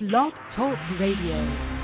Blog Talk Radio.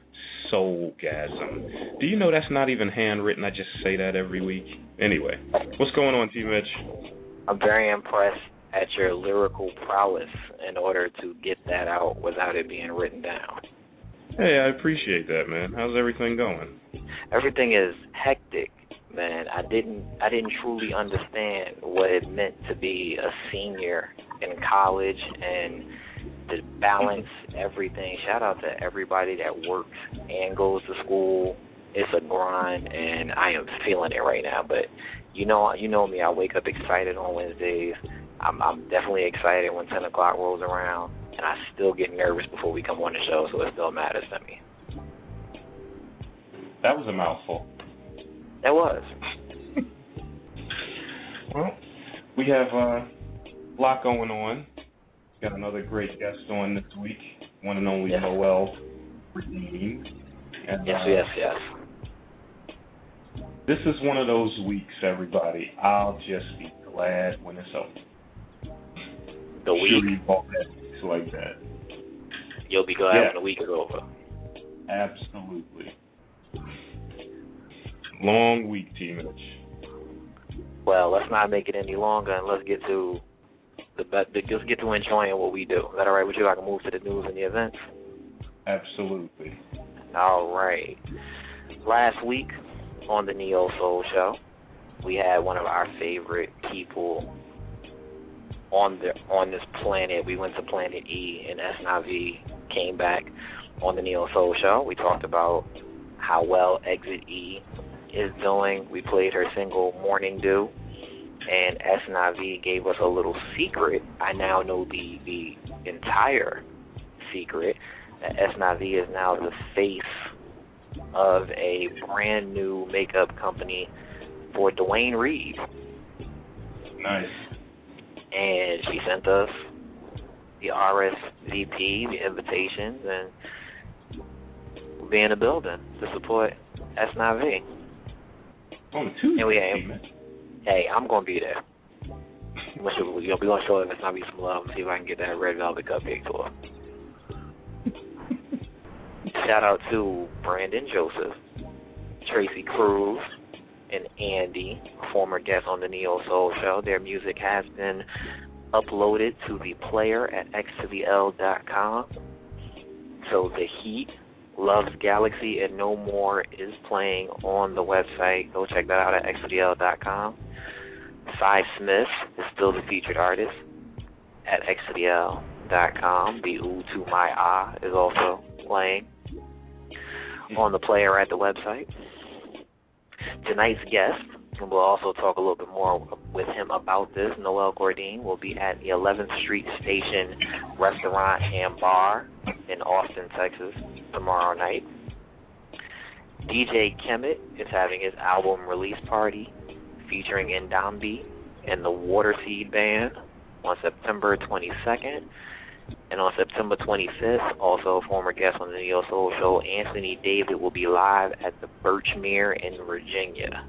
Soulgasm. Do you know that's not even handwritten? I just say that every week. Anyway, what's going on, T Mitch? I'm very impressed at your lyrical prowess in order to get that out without it being written down. Hey, I appreciate that, man. How's everything going? Everything is hectic man, I didn't I didn't truly understand what it meant to be a senior in college and to balance everything. Shout out to everybody that works and goes to school. It's a grind and I am feeling it right now. But you know you know me, I wake up excited on Wednesdays. I'm I'm definitely excited when ten o'clock rolls around and I still get nervous before we come on the show, so it still matters to me. That was a mouthful. That was. well, we have uh, a lot going on. Got another great guest on this week, one and only yes. Noel. And, yes, uh, yes, yes. This is one of those weeks, everybody. I'll just be glad when it's over. The week. Like that. You'll be glad yeah. when the week is over. Absolutely long week, T Mitch. Well, let's not make it any longer, and let's get to the let's get to enjoying what we do. Is that all right with you? I can move to the news and the events. Absolutely. All right. Last week on the Neo Soul Show, we had one of our favorite people on the on this planet. We went to Planet E, and Esnavi came back on the Neo Soul Show. We talked about how well Exit E is doing. We played her single Morning Dew, and Esnavi gave us a little secret. I now know the the entire secret. That Esnavi is now the face of a brand new makeup company for Duane Reade. Nice. And she sent us the RSVP, the invitations, and we'll be in the building to support Esnavi. On Tuesday. And we Hey, I'm gonna be there. We're gonna gonna show them it's not be some love and see if I can get that red velvet cupcake to her. Shout out to Brandon Joseph, Tracy Cruz, and Andy, former guest on the Neo Soul Show. Their music has been uploaded to the player at x to the l dot com. So the heat Loves Galaxy and No More is playing on the website. Go check that out at xdl.com. Cy Smith is still the featured artist at xdl.com. The U to My Ah is also playing on the player at the website. Tonight's guest, and we'll also talk a little bit more with him about this, Noel Gourdin, will be at the 11th Street Station Restaurant and Bar in Austin, Texas tomorrow night. DJ Kemet is having his album release party featuring Ndambi and the Waterseed Band on September 22nd. And on September 25th, also a former guest on the Neo Soul Show, Anthony David will be live at the Birchmere in Virginia.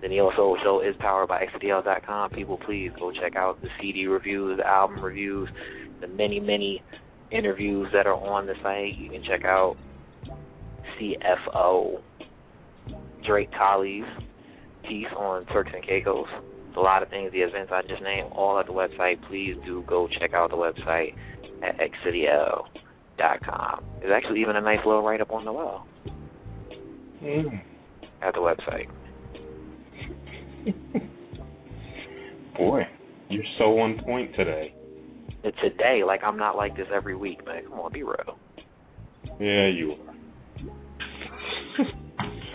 The Neo Soul Show is powered by XDL.com. People, please go check out the CD reviews, the album reviews, the many, many interviews that are on the site. You can check out CFO Drake Tolley's piece on Turks and Caicos a lot of things, the events I just named, all at the website. Please do go check out the website at xcityl.com. There's actually even a nice little write up on the wall mm. at the website. Boy, you're so on point today. Today, like I'm not like this every week, man. Come on, be real. Yeah, you are.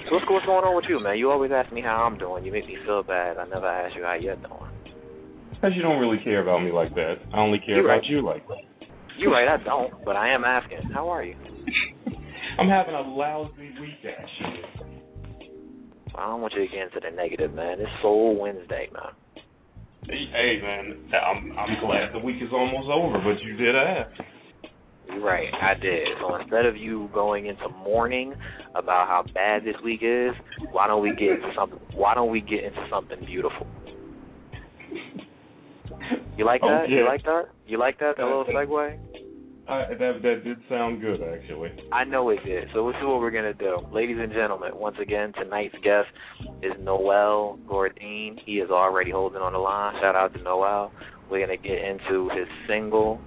So what's, what's going on with you, man? You always ask me how I'm doing. You make me feel bad. I never ask you how you're doing. Because you don't really care about me like that. I only care you're about right. you like that. You're right, I don't, but I am asking. How are you? I'm having a lousy week, actually. I don't want you to get into the negative, man. It's Soul Wednesday, man. Hey, man, I'm I'm glad the week is almost over, but you did ask. Right, I did. So instead of you going into mourning about how bad this week is, why don't we get into something? Why don't we get into something beautiful? You like oh, that? Okay. You like that? You like that? That uh, little segue? I, that that did sound good, actually. I know it did. So this is what we're gonna do, ladies and gentlemen. Once again, tonight's guest is Noel Gourdin. He is already holding on the line. Shout out to Noel. We're gonna get into his single.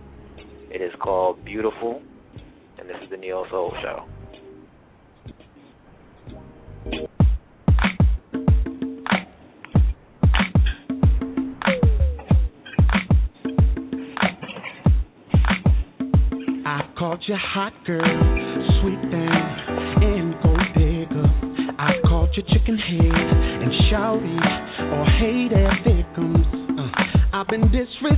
It is called Beautiful, and this is the Neo Soul Show. You hot girl, sweet thing, and gold digger. I called you chicken head and shouty or hated victims. Uh, I've been disrespecting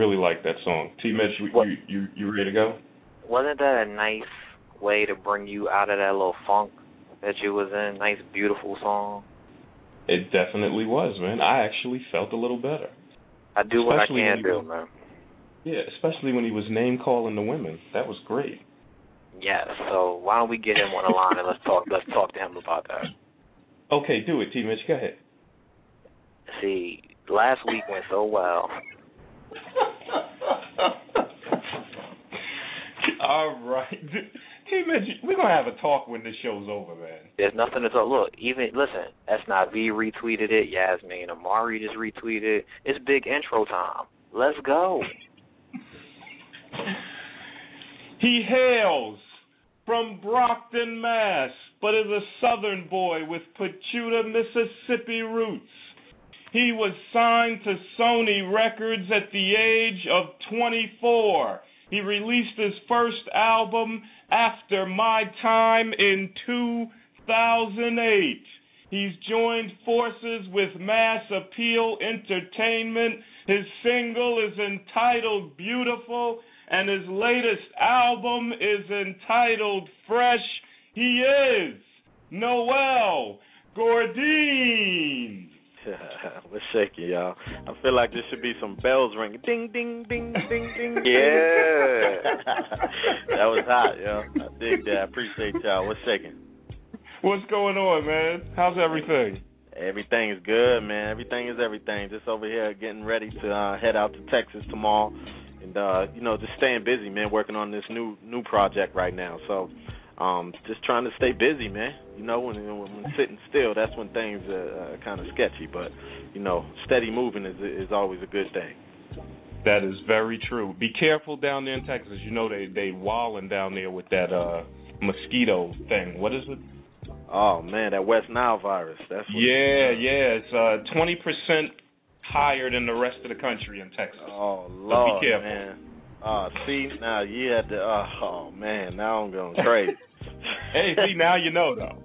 really like that song. T. Mitch, you, you you you ready to go? Wasn't that a nice way to bring you out of that little funk that you was in? Nice, beautiful song. It definitely was, man. I actually felt a little better. I do what I can do, man. Yeah, especially when he was name calling the women. That was great. Yeah, so why don't we get him on the line and let's talk let's talk to him about that. Okay, do it, T Mitch, go ahead. See, last week went so well. All right. We're gonna have a talk when this show's over, man. There's nothing to talk. Look, even listen, Esnavi retweeted it. Yasmin Amari just retweeted. It. It's big intro time. Let's go. he hails from Brockton, Mass, but is a Southern boy with Pachuta, Mississippi roots. He was signed to Sony Records at the age of 24. He released his first album after my time in 2008. He's joined forces with Mass Appeal Entertainment. His single is entitled Beautiful, and his latest album is entitled Fresh. He is Noel Gourdin. What's shaking, y'all? I feel like there should be some bells ringing. Ding, ding, ding, ding, ding. Yeah. that was hot, yo. I dig that. I appreciate y'all. What's shaking? What's going on, man? How's everything? Everything is good, man. Everything is everything. Just over here getting ready to uh, head out to Texas tomorrow, and uh, you know, just staying busy, man. Working on this new new project right now. So um, just trying to stay busy, man. You know, when when, when sitting still, that's when things are uh, kind of sketchy. But you know, steady moving is is always a good thing. That is very true. Be careful down there in Texas. You know they they walling down there with that uh mosquito thing. What is it? Oh man, that West Nile virus. That's what yeah, yeah. It's uh twenty percent higher than the rest of the country in Texas. Oh So lord, be careful. man. Uh, see now you had to. Uh, oh man, now I'm going crazy. Hey, see now you know though.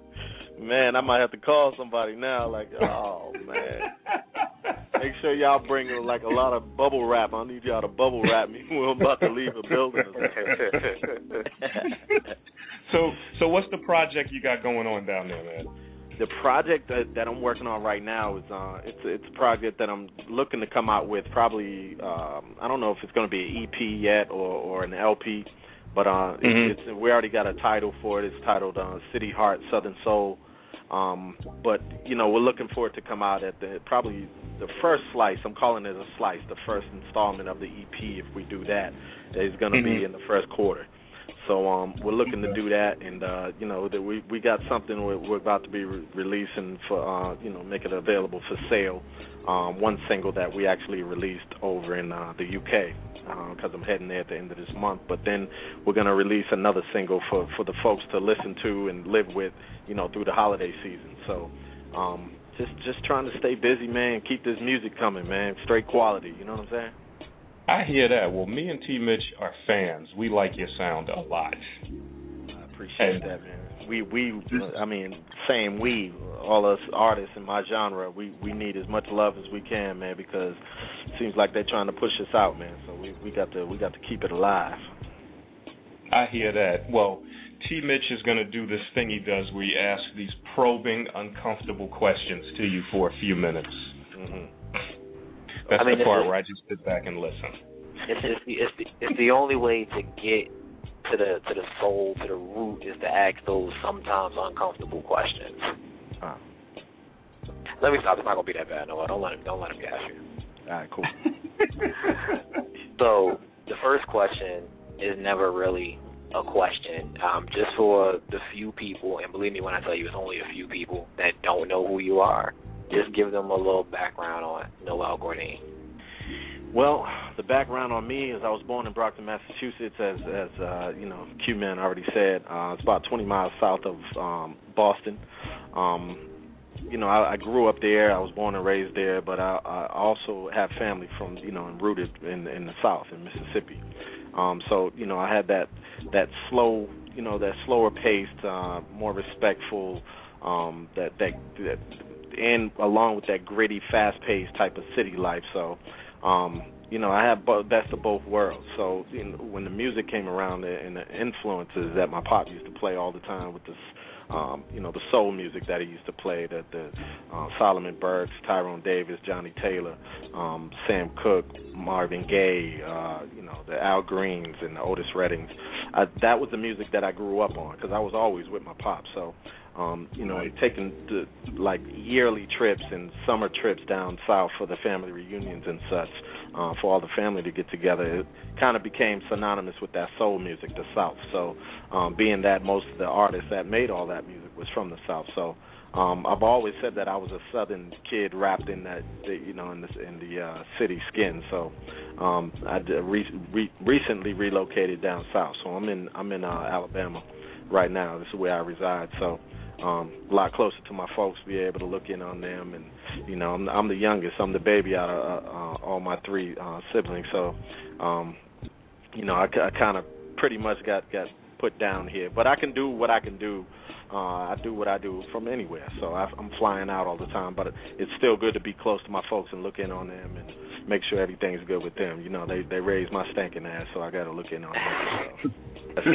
Man, I might have to call somebody now. Like, oh man, make sure y'all bring like a lot of bubble wrap. I need y'all to bubble wrap me when I'm about to leave a building. So so what's the project you got going on down there, man? the project that, that I'm working on right now is uh it's it's a project that I'm looking to come out with probably um I don't know if it's going to be an EP yet or or an LP but uh Mhm. it's, it's we already got a title for it it's titled uh City Heart Southern Soul um but you know we're looking for it to come out at the probably the first slice I'm calling it a slice the first installment of the EP if we do that is going to Mhm. be in the first quarter so um, we're looking to do that, and uh, you know that we we got something we're, we're about to be re- releasing for uh, you know make it available for sale. Um, one single that we actually released over in uh, the UK because I'm heading there at the end of this month. But then we're gonna release another single for for the folks to listen to and live with, you know, through the holiday season. So. Um, just just trying to stay busy, man. Keep this music coming, man. Straight quality. You know what I'm saying? I hear that. Well, me and T Mitch are fans. We like your sound a lot. I appreciate And- that, man. We we I mean, same we, all us artists in my genre, we we need as much love as we can, man, because it seems like they're trying to push us out, man. So we we got to we got to keep it alive. I hear that. Well, T Mitch is going to do this thing he does where he asks these probing, uncomfortable questions to you for a few minutes. hmm That's I mean, the part it's- where I just sit back and listen. it's it's the it's the it's the only way to get to the to the soul to the root is to ask those sometimes uncomfortable questions. Ah. Let me stop. It's not gonna be that bad. No, don't let him don't let him gas you. All right, cool. So the first question is never really a question. Um, just for the few people, and believe me when I tell you, it's only a few people that don't know who you are. Just give them a little background on Noel Gourdin. Well, the background on me is I was born in Brockton, Massachusetts, as as uh, you know, Q Man already said. Uh, it's about 20 miles south of um, Boston. Um, you know, I, I grew up there. I was born and raised there, but I, I also have family from you know, and rooted in in the South in Mississippi. Um, so you know, I had that that slow, you know, that slower paced, uh, more respectful, um, that that that and along with that gritty, fast-paced type of city life. So, um, you know, I have both, best of both worlds. So, you know, when the music came around and the influences that my pop used to play all the time with this um, you know, the soul music that he used to play, the, the uh, Solomon Burkes, Tyrone Davis, Johnnie Taylor, um, Sam Cooke, Marvin Gaye, uh, you know, the Al Greens and the Otis Reddings. I, that was the music that I grew up on because I was always with my pop. So, um, you know, taking the, like yearly trips and summer trips down south for the family reunions and such uh, for all the family to get together. It kind of became synonymous with that soul music, the South. So, um, being that most of the artists that made all that music was from the South, so um, I've always said that I was a Southern kid wrapped in that, you know, in the in the uh, city skin. So, um, I re- re- recently relocated down south, so I'm in I'm in uh, Alabama right now. This is where I reside. So um a lot closer to my folks be able to look in on them. And you know i'm i'm the youngest. I'm the baby out of uh, uh, all my three uh siblings. So um you know i, I kind of pretty much got got put down here. But i can do what i can do. Uh i do what i do from anywhere. So I, i'm flying out all the time. But it's still good to be close to my folks and look in on them and make sure everything's good with them. You know they they raised my stinking ass so i got to look in on them. So.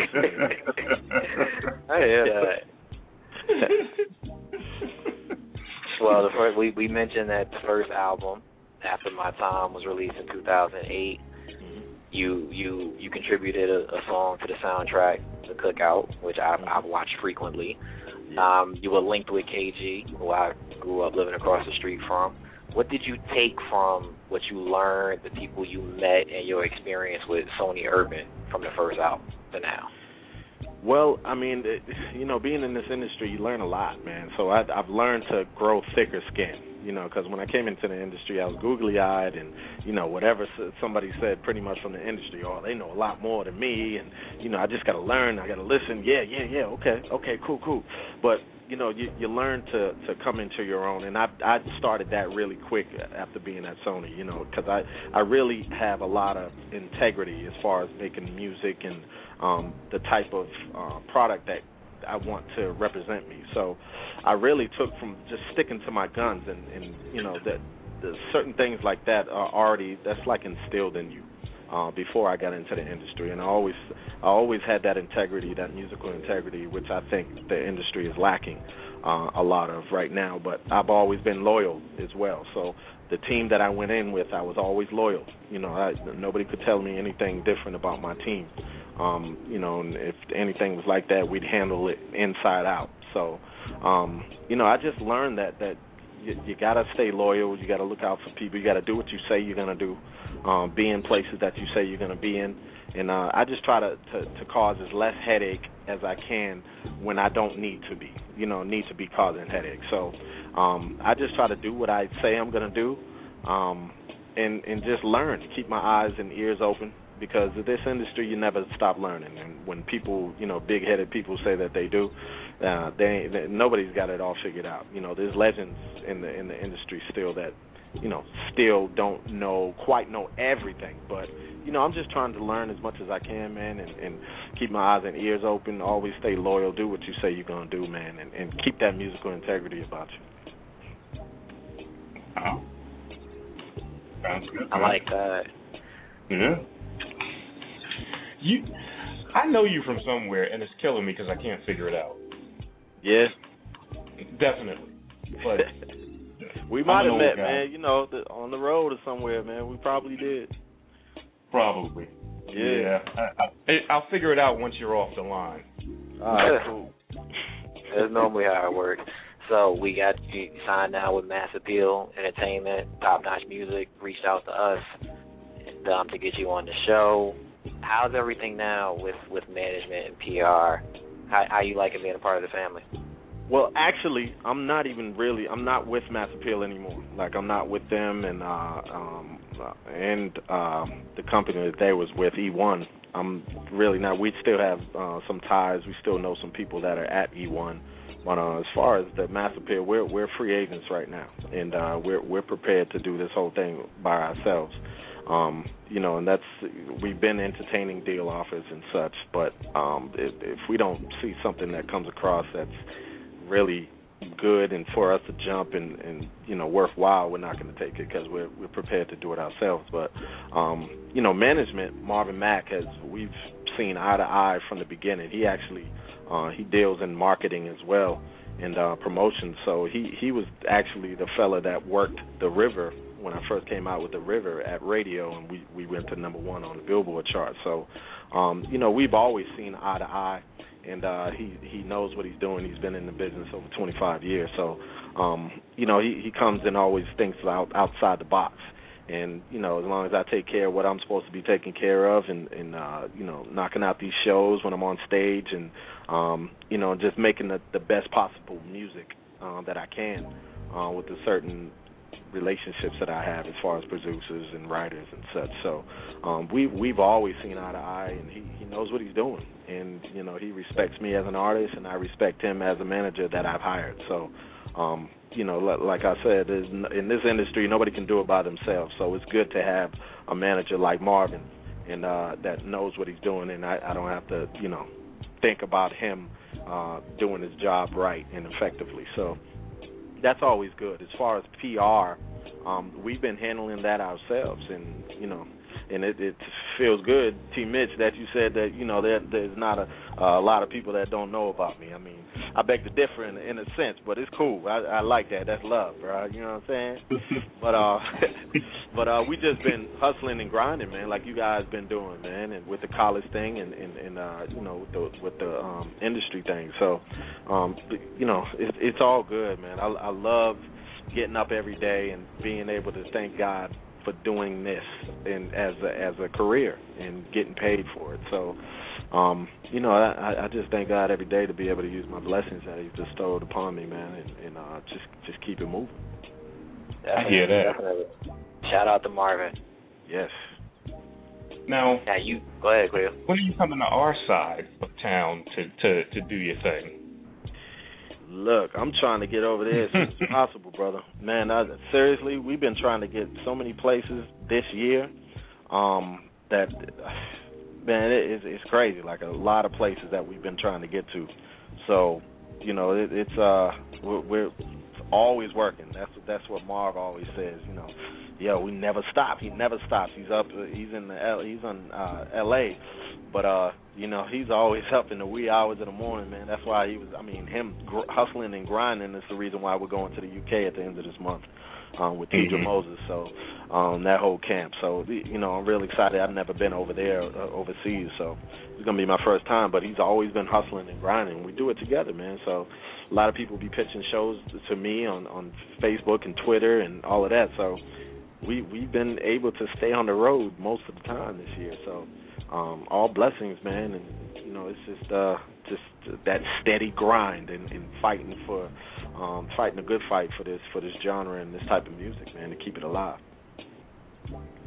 yeah. well, the first we we mentioned that the first album, After My Time, was released in 2008. You you you contributed a, a song to the soundtrack, The Cookout, which I've, I've watched frequently. Um, you were linked with KG, who I grew up living across the street from. What did you take from what you learned, the people you met, and your experience with Sony Urban from the first album to now? Well, I mean, it, you know, being in this industry, you learn a lot, man. So I, I've learned to grow thicker skin. You know, because when I came into the industry, I was googly-eyed, and you know, whatever somebody said, pretty much from the industry, oh, they know a lot more than me, and you know, I just got to learn. I got to listen. Yeah, yeah, yeah. Okay, okay, cool, cool. But you know, you you learn to to come into your own, and I I started that really quick after being at Sony. You know, because I I really have a lot of integrity as far as making music and um, the type of uh, product that I want to represent me. So I really took from just sticking to my guns and, and you know that the certain things like that are already that's like instilled in you uh, before I got into the industry, and I always I always had that integrity, that musical integrity, which I think the industry is lacking uh, a lot of right now. But I've always been loyal as well. So the team that I went in with, I was always loyal. You know, I, nobody could tell me anything different about my team. Um, you know, and if anything was like that, we'd handle it inside out. So, um, you know, I just learned that that you, you gotta stay loyal. You gotta look out for people. You gotta do what you say you're gonna do. Um, be in places that you say you're gonna be in. And uh, I just try to, to to cause as less headache as I can when I don't need to be. You know, need to be causing headache. So, um, I just try to do what I say I'm gonna do. Um, and and just learn, keep my eyes and ears open, because of this industry you never stop learning and when people you know big headed people say that they do uh they, they nobody's got it all figured out you know there's legends in the in the industry still that you know still don't know quite know everything but you know i'm just trying to learn as much as i can man and and keep my eyes and ears open always stay loyal do what you say you're going to do man and and keep that musical integrity about you oh. Sounds good. I like that. Yeah. You, I know you from somewhere, and it's killing me because I can't figure it out. Yeah, definitely. But we might have met, guy. man. You know, the, on the road or somewhere, man. We probably did. Probably. Yeah. I, I, will figure it out once you're off the line. All right, cool. That's normally how it works. So we got you signed now with Mass Appeal Entertainment, Top Notch Music, reached out to us um, to get you on the show how's everything now with with management and PR? How how you like it being a part of the family? Well, actually, I'm not even really. I'm not with Mass Appeal anymore. Like I'm not with them, and uh, um, uh, and uh, the company that they was with, E1. I'm really not. We still have uh, some ties. We still know some people that are at E1. But uh, as far as the Mass Appeal, we're we're free agents right now, and uh, we're we're prepared to do this whole thing by ourselves. Um, you know, and that's we've been entertaining deal offers and such, but um, if, if we don't see something that comes across that's really good and for us to jump and and you know worthwhile, we're not going to take it because we're we're prepared to do it ourselves. But um, you know, management, Marvin Mack has we've seen eye to eye from the beginning. He actually uh, he deals in marketing as well and uh, promotion. So he he was actually the fella that worked the river when I first came out with the river at radio, and we we went to number one on the Billboard chart. So, um, you know, we've always seen eye to eye, and uh, he he knows what he's doing. He's been in the business over 25 years. So, um, you know, he he comes and always thinks out outside the box. And you know, as long as I take care of what I'm supposed to be taking care of, and and uh, you know, knocking out these shows when I'm on stage, and um, you know, just making the the best possible music uh, that I can uh, with a certain relationships that I have as far as producers and writers and such. So um, we we've always seen eye to eye, and he he knows what he's doing, and you know he respects me as an artist, and I respect him as a manager that I've hired. So. Um, you know, like I said, in this industry, nobody can do it by themselves. So it's good to have a manager like Marvin, and uh, that knows what he's doing, and I, I don't have to, you know, think about him uh, doing his job right and effectively. So that's always good. As far as PR, um, we've been handling that ourselves, and you know, and it, it feels good, T. Mitch, that you said that you know there, there's not a, a lot of people that don't know about me. I mean, I beg to differ in, in a sense, but it's cool. I, I like that. That's love, bro. You know what I'm saying? but uh, but uh, we just been hustling and grinding, man, like you guys been doing, man, and with the college thing and and, and uh, you know with the with the um, industry thing. So, um, you know, it's it's all good, man. I I love getting up every day and being able to thank God for doing this and as a as a career and getting paid for it. So, um, you know, I, I just thank God every day to be able to use my blessings that He's bestowed upon me, man, and, and uh, just just keep it moving. Definitely, I hear that. Definitely. Shout out to Marvin. Yes. Now, now you go ahead, Cleo. When are you coming to our side of town to to to do your thing? Look, I'm trying to get over there as soon as possible, brother. Man, I, seriously, we've been trying to get so many places this year um, that, man, it, it's, it's crazy. Like a lot of places that we've been trying to get to. So, you know, it, it's uh, we're, we're always working. That's that's what Marv always says. You know, yo, we never stop. He never stops. He's up. He's in the L, he's in uh, L.A. But uh, you know, he's always up in the wee hours of the morning, man. That's why he was. I mean, him gr- hustling and grinding is the reason why we're going to the UK at the end of this month um, with mm-hmm. Moses. So um, that whole camp. So you know, I'm really excited. I've never been over there uh, overseas, so it's gonna be my first time. But he's always been hustling and grinding. We do it together, man. So a lot of people be pitching shows to me on on Facebook and Twitter and all of that. So we we've been able to stay on the road most of the time this year. So um, all blessings, man, and you know it's just uh, just that steady grind and, and fighting for um, fighting a good fight for this for this genre and this type of music, man, to keep it alive.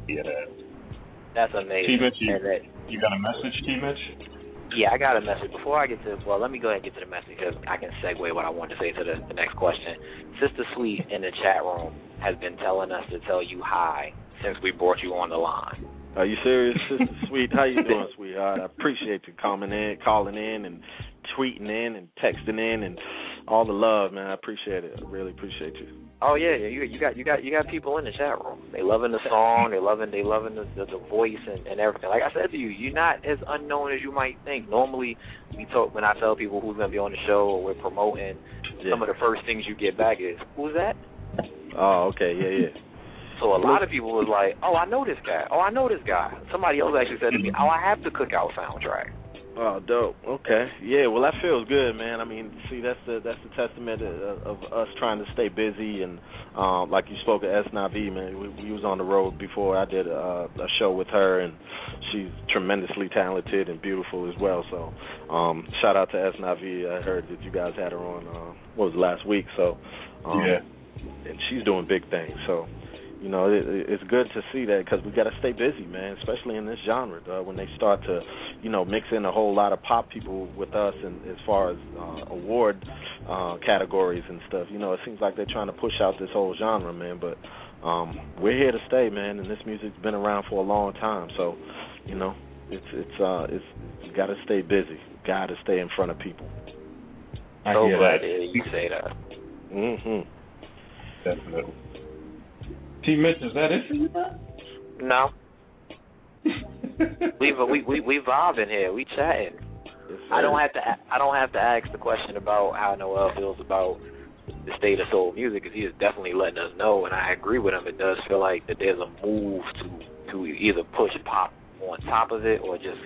Yeah, that's amazing. T-Mitch, you, you got a message, T. Mitch? Yeah, I got a message. Before I get to it, well, let me go ahead and get to the message because I can segue what I want to say to the, the next question. Sister Sweet in the chat room has been telling us to tell you hi since we brought you on the line. Are you serious, Sister Sweet? How you doing, sweetheart? I appreciate you coming in, calling in, and tweeting in, and texting in, and all the love, man. I appreciate it. I really appreciate you. Oh yeah, yeah. You, you got you got you got people in the chat room. They loving the song. They loving they loving the the, the voice and, and everything. Like I said to you, you're not as unknown as you might think. Normally, we talk when I tell people who's gonna be on the show or we're promoting. Yeah. Some of the first things you get back is who's that? Oh, okay, yeah, yeah. So a lot of people was like, "Oh, I know this guy. Oh, I know this guy." Somebody else actually said to me, "Oh, I have the Cookout soundtrack." Oh, dope. Okay. Yeah. Well, that feels good, man. I mean, see, that's the that's the testament of, of us trying to stay busy and, um, like you spoke of Esnavi, man. We, we was on the road before. I did a, a show with her, and she's tremendously talented and beautiful as well. So, um, shout out to Esnavi. I heard that you guys had her on. Uh, what was it, last week? So, um, yeah. And she's doing big things. So, you know, it, it's good to see that because we got to stay busy, man. Especially in this genre, uh, when they start to, you know, mix in a whole lot of pop people with us, and as far as uh, award uh, categories and stuff, you know, it seems like they're trying to push out this whole genre, man. But um, we're here to stay, man, and this music's been around for a long time. So, you know, it's it's uh, it's you got to stay busy. Got to stay in front of people. I so glad that. you say that. Mhm. Definitely. T. Mitch, is that it for you? No, we we we we vibing here. We chatting. Yes, I don't have to. I don't have to ask the question about how Noel feels about the state of soul music because he is definitely letting us know, and I agree with him. It does feel like that there's a move to to either push pop on top of it or just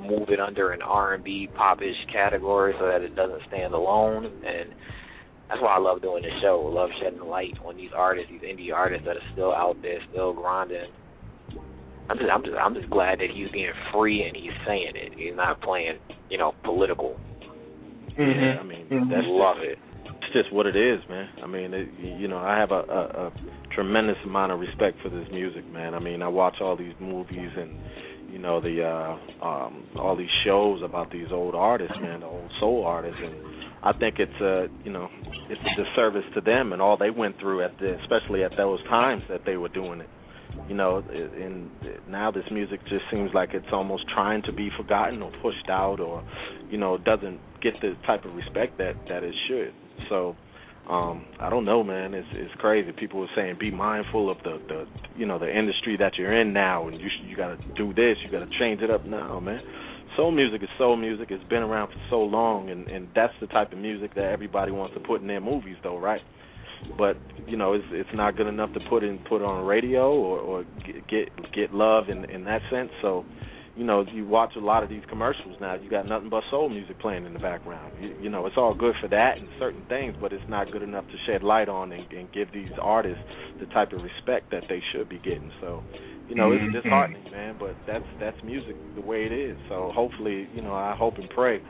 move it under an R&B popish category so that it doesn't stand alone. And that's why I love doing this show. I love shedding light on these artists, these indie artists that are still out there, still grinding. I'm just, I'm just, I'm just glad that he's being free and he's saying it. He's not playing, you know, political. Yeah, I mean, Mhm. that's Love it. it's just what it is, man. I mean, it, you know, I have a, a, a tremendous amount of respect for this music, man. I mean, I watch all these movies and you know the uh um all these shows about these old artists, man, the old soul artists, and I think it's a you know it's a disservice to them and all they went through at the especially at those times that they were doing it. You know, and now this music just seems like it's almost trying to be forgotten or pushed out, or you know, doesn't get the type of respect that that it should. So, um, I don't know, man. It's it's crazy. People are saying be mindful of the the you know the industry that you're in now, and you you got to do this, you got to change it up now, man. Soul music is soul music. It's been around for so long, and and that's the type of music that everybody wants to put in their movies, though, right? But you know, it's it's not good enough to put in put on radio or or get get, love in in that sense. So, you know, you watch a lot of these commercials now. You got nothing but soul music playing in the background. You, you know, it's all good for that and certain things, but it's not good enough to shed light on and, and give these artists the type of respect that they should be getting. So, you know, it's disheartening, man. But that's that's music the way it is. So hopefully, you know, I hope and pray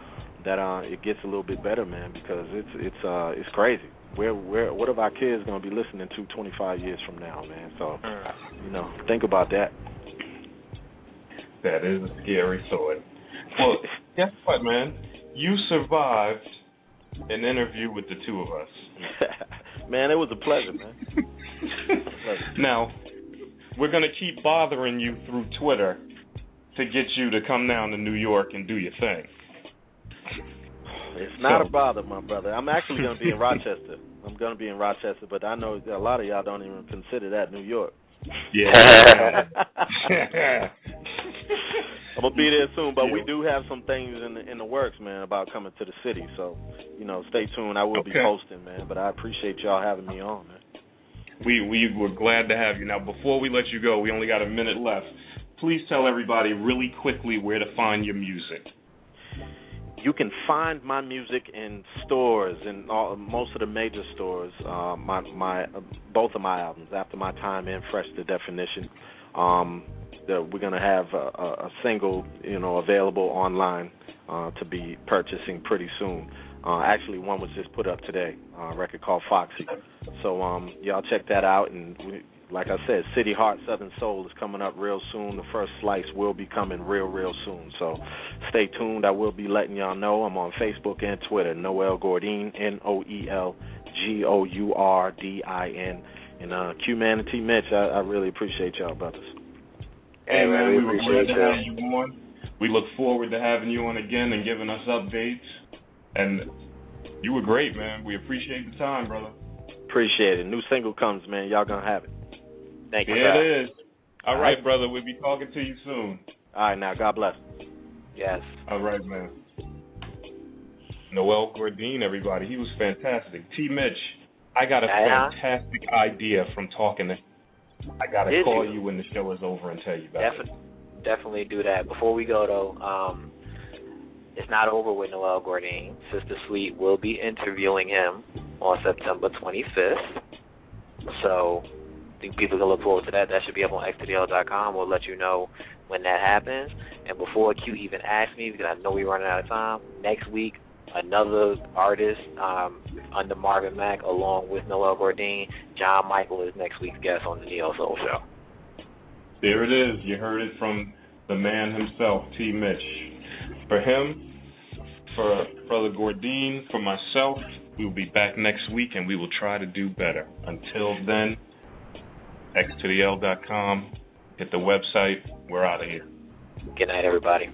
that uh it gets a little bit better, man, because it's it's uh it's crazy. Where where what are our kids gonna be listening to 25 years from now, man? So, you know, think about that. That is a scary thought. Well, guess what, man? You survived an interview with the two of us. man, it was a pleasure, man. now, we're going to keep bothering you through Twitter to get you to come down to New York and do your thing. It's not So- a bother, my brother. I'm actually going to be in Rochester. I'm going to be in Rochester, but I know a lot of y'all don't even consider that New York. Yeah. I'm gonna be there soon, but we do have some things in the in the works, man, about coming to the city. So, you know, stay tuned. I will be posting, man. But I appreciate y'all having me on, man. We we were glad to have you. Now, before we let you go, we only got a minute left. Please tell everybody really quickly where to find your music. You can find my music in stores in all, most of the major stores. Uh, my my uh, both of my albums, After My Time and Fresh the Definition. Um, the, we're gonna have a, a, a single, you know, available online uh, to be purchasing pretty soon. Uh, actually, one was just put up today, uh, a record called Foxy. So um, y'all check that out. And we, like I said, City Heart Southern Soul is coming up real soon. The first slice will be coming real, real soon. So stay tuned. I will be letting y'all know. I'm on Facebook and Twitter. Noel Gourdin, N O E L G O U R D I N. And uh, Q Man and T Mitch, I, I really appreciate y'all, brothers. Hey, Hey, man, we we were glad appreciate to have you on. We look forward to having you on again and giving us updates. And you were great, man. We appreciate the time, brother. Appreciate it. New single comes, man. Y'all gonna have it. Thank you. Sir. it is. All All right, right. brother. We'll be talking to you soon. All right, now God bless. Yes. All right, man. Noel Gourdin, everybody. He was fantastic. T. Mitch, I got a Yeah. fantastic idea from talking to I got to Did call you? you when the show is over and tell you about it. Definitely, definitely do that. Before we go though, um, it's not over with Noel Gourdin. Sister Sweet will be interviewing him on September 25th. So I think people can look forward to that. That should be up on xtdl.com. We'll let you know when that happens. And before Q even asks me, because I know we're running out of time, next week another artist um, under Marvin Mack along with Noel Gourdin, John Michael is next week's guest on the Neo Soul Show. There it is. You heard it from the man himself, T. Mitch. For him, for Brother Gourdin, for myself, we will be back next week and we will try to do better. Until then, x to the L dot com. Hit the website. We're out of here. Good night, everybody.